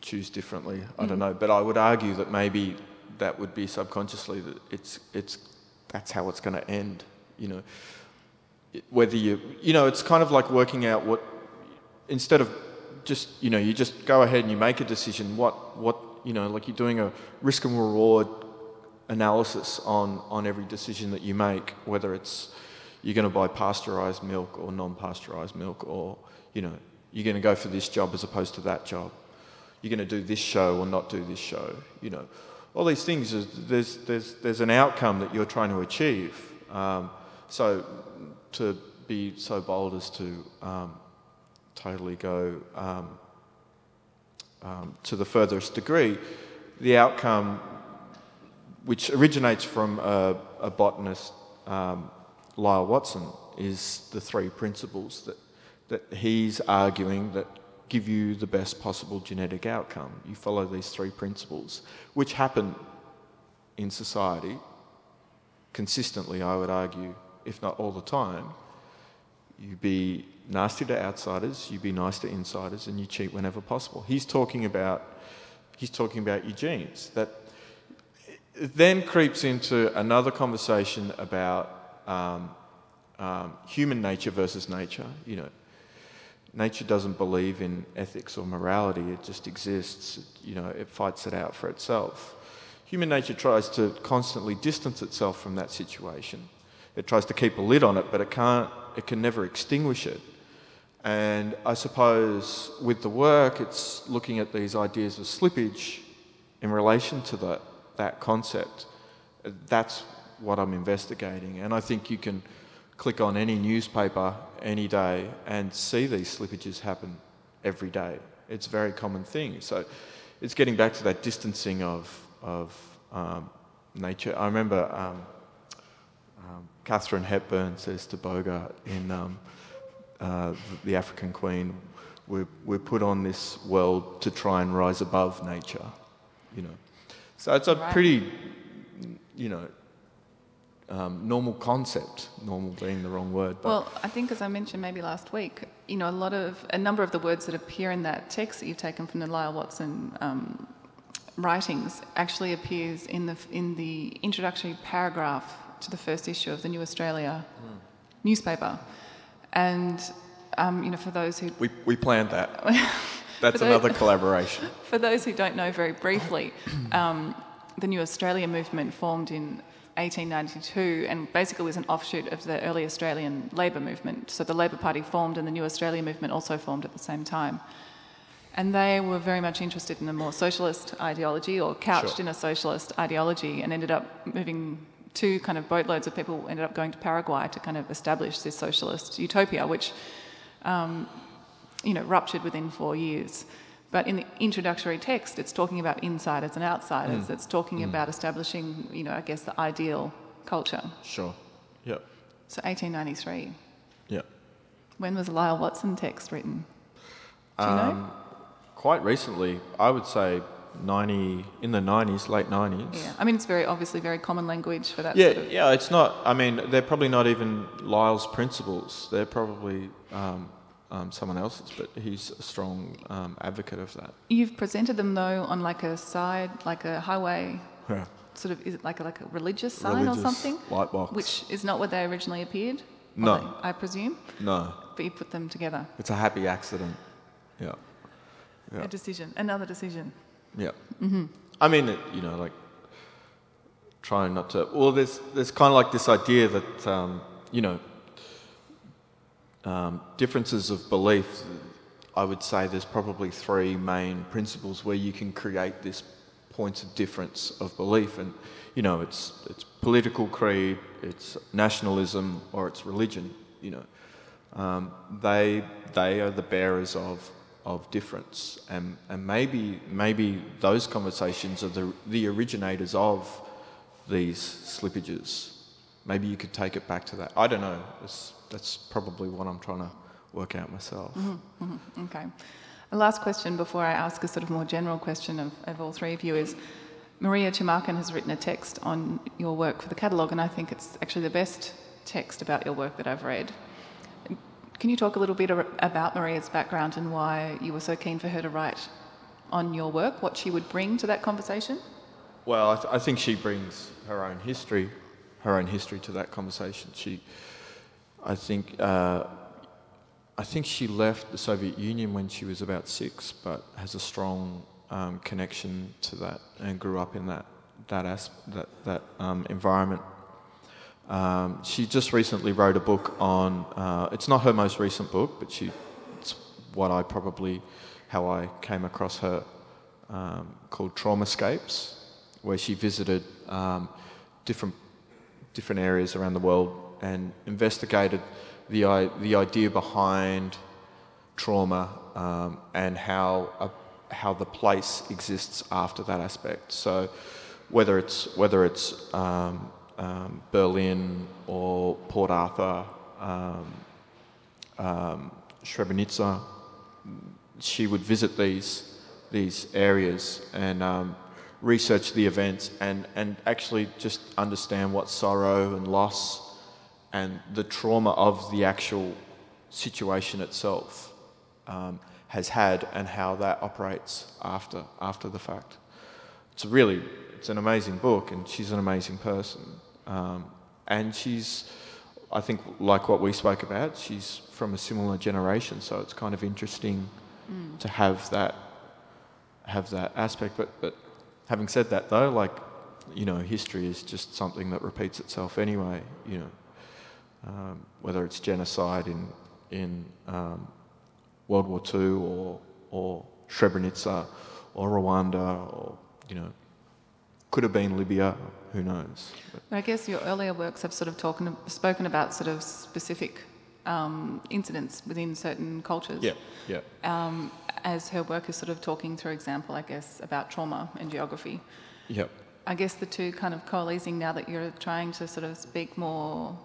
choose differently. I don't know. But I would argue that maybe that would be subconsciously that it's, it's, that's how it's going to end. You know, whether you, you know, it's kind of like working out what, instead of just, you know, you just go ahead and you make a decision. What, what, you know, like you're doing a risk and reward analysis on, on every decision that you make, whether it's you're going to buy pasteurized milk or non-pasteurized milk, or you know you're going to go for this job as opposed to that job. You're going to do this show or not do this show. You know, all these things. There's there's there's an outcome that you're trying to achieve. Um, so to be so bold as to um, totally go um, um, to the furthest degree, the outcome which originates from a, a botanist, um, Lyall Watson, is the three principles that, that he's arguing that give you the best possible genetic outcome. You follow these three principles, which happen in society consistently, I would argue, if not all the time. You be nasty to outsiders, you be nice to insiders, and you cheat whenever possible. He's talking about he's talking about your genes. That then creeps into another conversation about um, um, human nature versus nature. You know, nature doesn't believe in ethics or morality; it just exists. You know, it fights it out for itself. Human nature tries to constantly distance itself from that situation. It tries to keep a lid on it, but it can't. It can never extinguish it. And I suppose with the work, it's looking at these ideas of slippage in relation to that, that concept. That's what I'm investigating. And I think you can click on any newspaper any day and see these slippages happen every day. It's a very common thing. So it's getting back to that distancing of, of um, nature. I remember um, Katharine Hepburn says to Bogart in um, uh, The African Queen, we're, we're put on this world to try and rise above nature, you know. So it's a Right. pretty, you know, um, normal concept, normal being the wrong word. But Well, I think, as I mentioned maybe last week, you know, a lot of a number of the words that appear in that text that you've taken from the Lyall Watson um, writings actually appears in the in the introductory paragraph to the first issue of the New Australia newspaper, and um, you know, for those who we, we planned that. That's For another collaboration. For those who don't know very briefly, um, the New Australia movement formed in 1892 and basically was an offshoot of the early Australian Labor movement. So the Labor Party formed and the New Australia movement also formed at the same time. And they were very much interested in a more socialist ideology or couched Sure. in a socialist ideology and ended up moving two kind of boatloads of people ended up going to Paraguay to kind of establish this socialist utopia, which um, you know, ruptured within four years. But in the introductory text, it's talking about insiders and outsiders. It's talking about establishing, you know, I guess the ideal culture. Sure. Yep. So 1893. Yep. When was the Lyall Watson text written? Do you know? Um, quite recently, I would say 90, in the 90s, late 90s. Yeah. I mean, it's very obviously very common language for that Yeah, sort of. yeah, it's not. I mean, they're probably not even Lyall's principles. They're probably um, um, someone else's, but he's a strong um, advocate of that. You've presented them though on like a side, like a highway, Yeah. sort of, is it like a, like a religious sign or something? light box. Which is not what they originally appeared? No. Well, I presume. No, But you put them together. it's a happy accident. Yeah. Yeah. A decision, another decision. Yeah. Mm-hmm. I mean, you know, like trying not to. Well, there's there's kind of like this idea that um, you know um, differences of belief, I would say there's probably three main principles where you can create this points of difference of belief, and you know, it's it's political creed, it's nationalism, or it's religion. You know, um, they they are the bearers of of difference, and and maybe maybe those conversations are the the originators of these slippages. Maybe you could take it back to that. I don't know. It's, that's probably what I'm trying to work out myself. Mm-hmm, mm-hmm, okay. The last question before I ask a sort of more general question of, of all three of you is Maria Tumarkin has written a text on your work for the catalogue, and I think it's actually the best text about your work that I've read. Can you talk a little bit about Maria's background and why you were so keen for her to write on your work, what she would bring to that conversation? Well, I, th- I think she brings her own history, her own history to that conversation. She, I think, uh, I think she left the Soviet Union when she was about six, but has a strong um, connection to that and grew up in that that asp- that, that um, environment. Um, she just recently wrote a book on. Uh, it's not her most recent book, but she, it's what I probably how I came across her um, called Traumascapes where she visited um, different different areas around the world and investigated the the idea behind trauma um, and how a, how the place exists after that aspect. So whether it's whether it's um, um Berlin or Port Arthur, um, um, Srebrenica, she would visit these these areas and research the events and, and actually just understand what sorrow and loss and the trauma of the actual situation itself um, has had and how that operates after, after the fact. It's really, it's an amazing book and she's an amazing person. Um, and she's, I think, like what we spoke about, she's from a similar generation, so it's kind of interesting mm. to have that, have that aspect. But, but Having said that, though, like, you know, history is just something that repeats itself anyway, you know, um, whether it's genocide in, in um, World War II or, or Srebrenica or Rwanda or, you know, could have been Libya, who knows. But I guess your earlier works have sort of talking, spoken about sort of specific um, incidents within certain cultures. Yeah, yeah. Um, as her work is sort of talking through example, I guess, about trauma and geography. Yep. I guess the two kind of coalescing now that you're trying to sort of speak more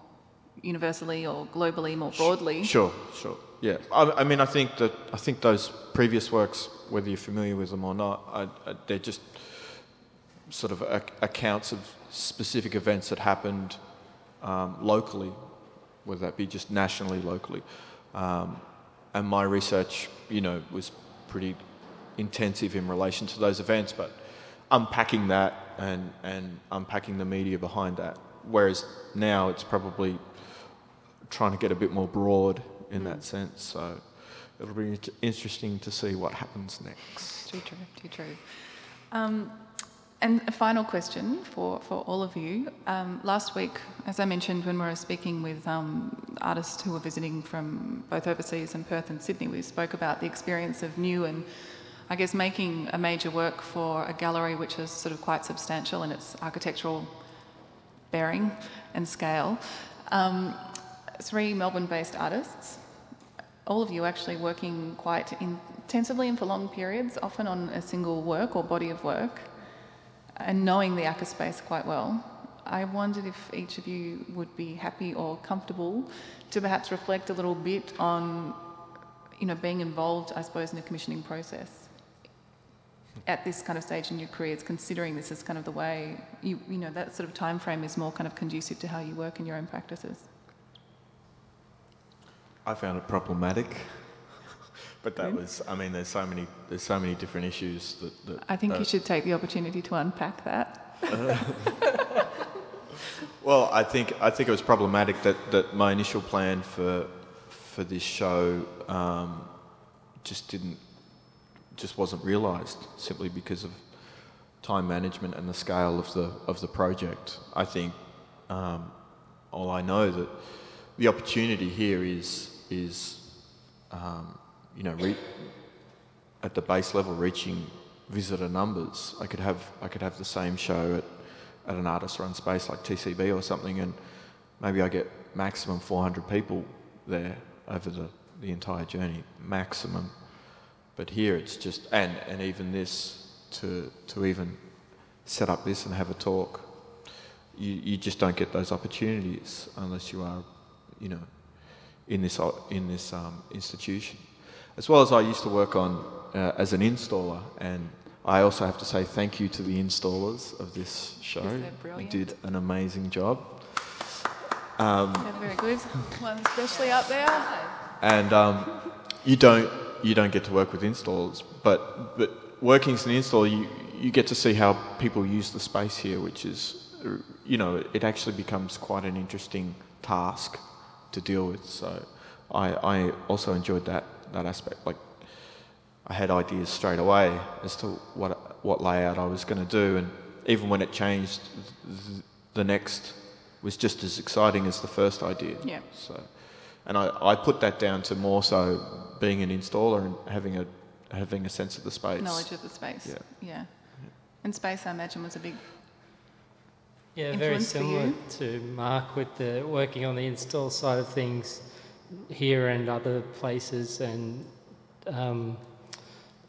universally or globally, more broadly. Sure, sure. Yeah. I, I mean, I think that I think those previous works, whether you're familiar with them or not, I, I, they're just sort of accounts of specific events that happened um, locally, whether that be just nationally, locally. Um, and my research, you know, was pretty intensive in relation to those events, but unpacking that and, and unpacking the media behind that. Whereas now it's probably trying to get a bit more broad in mm. that sense. So it'll be interesting to see what happens next. Too true, too true. Um, and a final question for, for all of you. Um, last week, as I mentioned when we were speaking with um, artists who were visiting from both overseas and Perth and Sydney, we spoke about the experience of new and I guess making a major work for a gallery which is sort of quite substantial in its architectural bearing and scale. Um, three Melbourne based artists, all of you actually working quite intensively and for long periods, often on a single work or body of work and knowing the ACCA space quite well, I wondered if each of you would be happy or comfortable to perhaps reflect a little bit on, you know, being involved, I suppose, in a commissioning process at this kind of stage in your careers, considering this is kind of the way you, you know, that sort of time frame is more kind of conducive to how you work in your own practices. I found it problematic. But that was, I mean, there's so many, there's so many different issues that. that I think you should take the opportunity to unpack that. well, I think I think it was problematic that, that my initial plan for for this show um, just didn't just wasn't realised simply because of time management and the scale of the of the project. I think um, all I know that the opportunity here is is, um, you know, re- at the base level, reaching visitor numbers. I could have I could have the same show at, at an artist-run space like TCB or something, and maybe I get maximum 400 people there over the, the entire journey, maximum. But here it's just and and even this to to even set up this and have a talk, you you just don't get those opportunities unless you are, you know, in this in this um, institution. As well as I used to work on uh, as an installer, and I also have to say thank you to the installers of this show. They did an amazing job. Um, Yeah, very good. One especially up there. and um, you don't you don't get to work with installers, but but working as an installer, you you get to see how people use the space here, which is you know it actually becomes quite an interesting task to deal with. So I I also enjoyed that that aspect. Like I had ideas straight away as to what what layout I was going to do, and even when it changed, the next was just as exciting as the first idea. Yeah. So, and I, I put that down to more so being an installer and having a having a sense of the space. Knowledge of the space. Yeah. Yeah. And space, I imagine, was a big. Yeah, very influence for similar you? to Mark with the working on the install side of things here and other places, and um,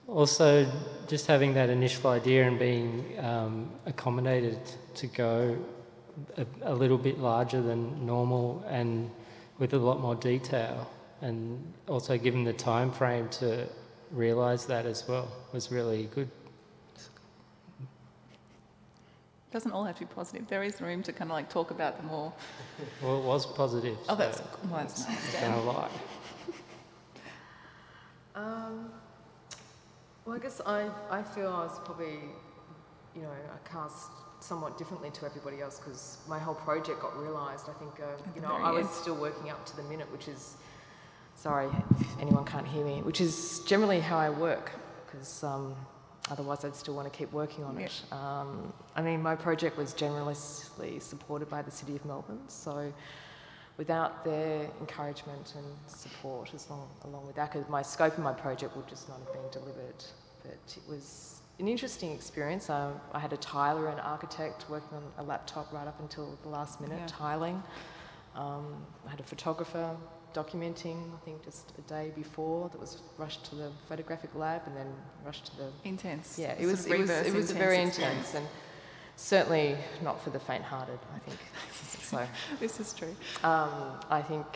also just having that initial idea and being um, accommodated to go a, a little bit larger than normal and with a lot more detail, and also given the time frame to realise that as well was really good. Doesn't all have to be positive. There is room to kind of like talk about the more. Well, it was positive. Oh, that's so well, that's nice. I'm gonna lie. Um, well, I guess I, I feel I was probably, you know, I cast somewhat differently to everybody else because my whole project got realised. I think, uh, you know, I was end. still working up to the minute, which is, sorry if anyone can't hear me, which is generally how I work because um, otherwise I'd still want to keep working on it. Um, I mean, my project was generously supported by the City of Melbourne, so without their encouragement and support as long, along with ACCA, my scope of my project would just not have been delivered. But it was an interesting experience. Um, I had a tiler and architect working on a laptop right up until the last minute, Yeah. tiling. Um, I had a photographer documenting, I think just a day before, that was rushed to the photographic lab and then rushed to the Intense. yeah, it was, it was, it was very intense and certainly not for the faint-hearted, I think. so This is true. um, I think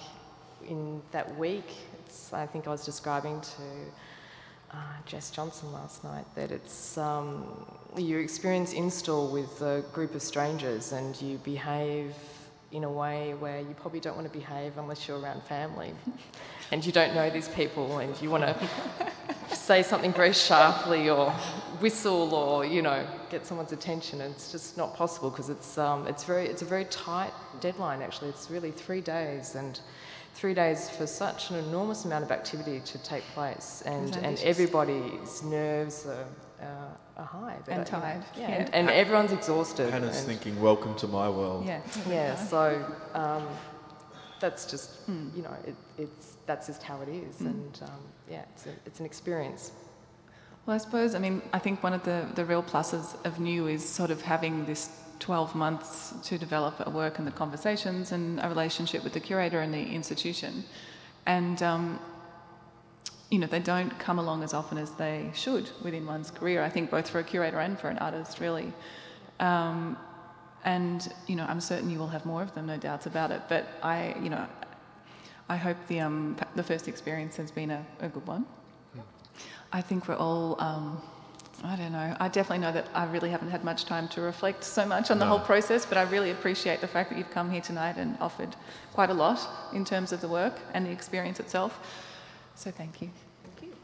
in that week, it's, I think I was describing to uh, Jess Johnson last night that it's um, you experience install with a group of strangers and you behave in a way where you probably don't want to behave unless you're around family. And you don't know these people and you want to say something very sharply or whistle or you know get someone's attention. And it's just not possible because it's um, it's very it's a very tight deadline actually. It's really three days and three days for such an enormous amount of activity to take place. And and everybody's nerves are, uh, are high but, And uh, tired, yeah, yeah. And, and everyone's exhausted Hannah's and- thinking, "Welcome to my world." Yeah. yeah, so um, that's just Hmm. you know it, it's that's just how it is, and um, yeah, it's a, it's an experience. Well, I suppose, I mean, I think one of the, the real pluses of New is sort of having this 12 months to develop a work and the conversations and a relationship with the curator and the institution. And, um, you know, they don't come along as often as they should within one's career, I think, both for a curator and for an artist, really. Um, and, you know, I'm certain you will have more of them, no doubts about it. But I, you know, I hope the, um, the first experience has been a, a good one. Yeah. I think we're all, um, I don't know, I definitely know that I really haven't had much time to reflect so much on the No. whole process, but I really appreciate the fact that you've come here tonight and offered quite a lot in terms of the work and the experience itself. So thank you.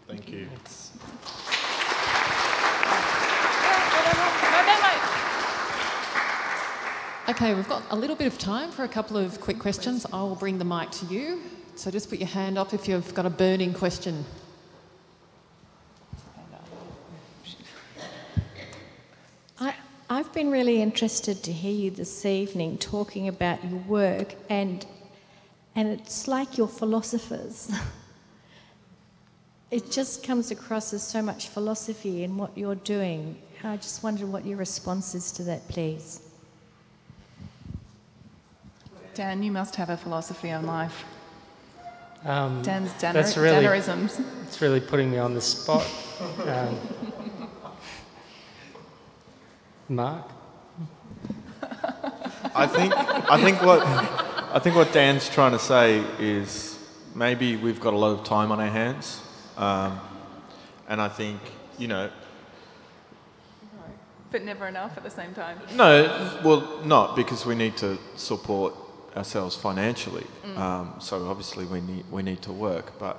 Thank you. Okay, we've got a little bit of time for a couple of quick questions. I will bring the mic to you. So just put your hand up if you've got a burning question. I, I've been really interested to hear you this evening talking about your work and and it's like you're philosophers. it just comes across as so much philosophy in what you're doing. I just wondered what your response is to that, please. Dan, you must have a philosophy on life. Um, Dan's Danner- that's really, Dannerisms. It's really putting me on the spot. Um, Mark? I think I think what I think what Dan's trying to say is maybe we've got a lot of time on our hands, um, and I think you know But never enough at the same time. no, well not because we need to support ourselves financially. Um, so obviously we need we need to work, but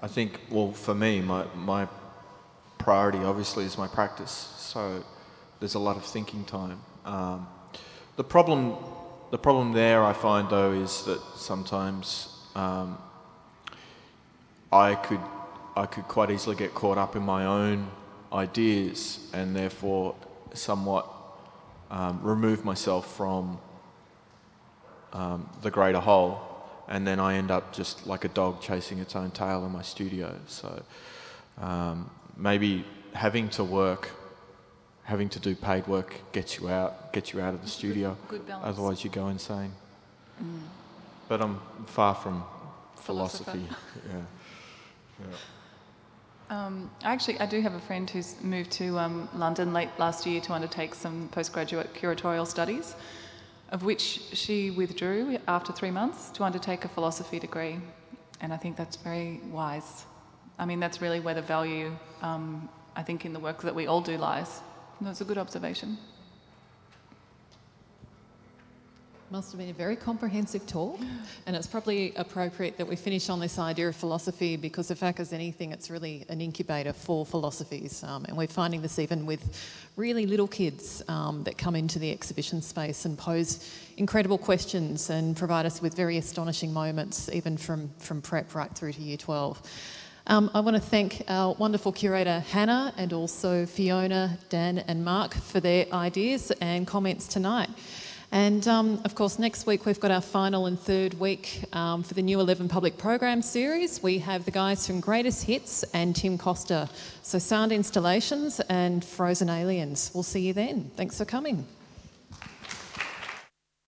I think well for me my my priority obviously is my practice. So there's a lot of thinking time. Um, the problem the problem there I find though is that sometimes um, I could I could quite easily get caught up in my own ideas and therefore somewhat um, remove myself from um, the greater whole, and then I end up just like a dog chasing its own tail in my studio. So um, maybe having to work, having to do paid work gets you out, gets you out of the studio. good balance. Otherwise, you go insane. But I'm far from philosophy. yeah. Um, actually, I do have a friend who's moved to um, London late last year to undertake some postgraduate curatorial studies, of which she withdrew after three months to undertake a philosophy degree. And I think that's very wise. I mean, that's really where the value, um, I think, in the work that we all do lies. That's a good observation. Must have been a very comprehensive talk, and it's probably appropriate that we finish on this idea of philosophy because, if ACCA is anything, it's really an incubator for philosophies. Um, and we're finding this even with really little kids um, that come into the exhibition space and pose incredible questions and provide us with very astonishing moments, even from, from prep right through to year 12. Um, I want to thank our wonderful curator Hannah and also Fiona, Dan, and Mark for their ideas and comments tonight. And um, of course, next week we've got our final and third week um, for the New 11 Public Program series. We have the guys from Greatest Hits and Tim Costa. So, sound installations and frozen aliens. We'll see you then. Thanks for coming.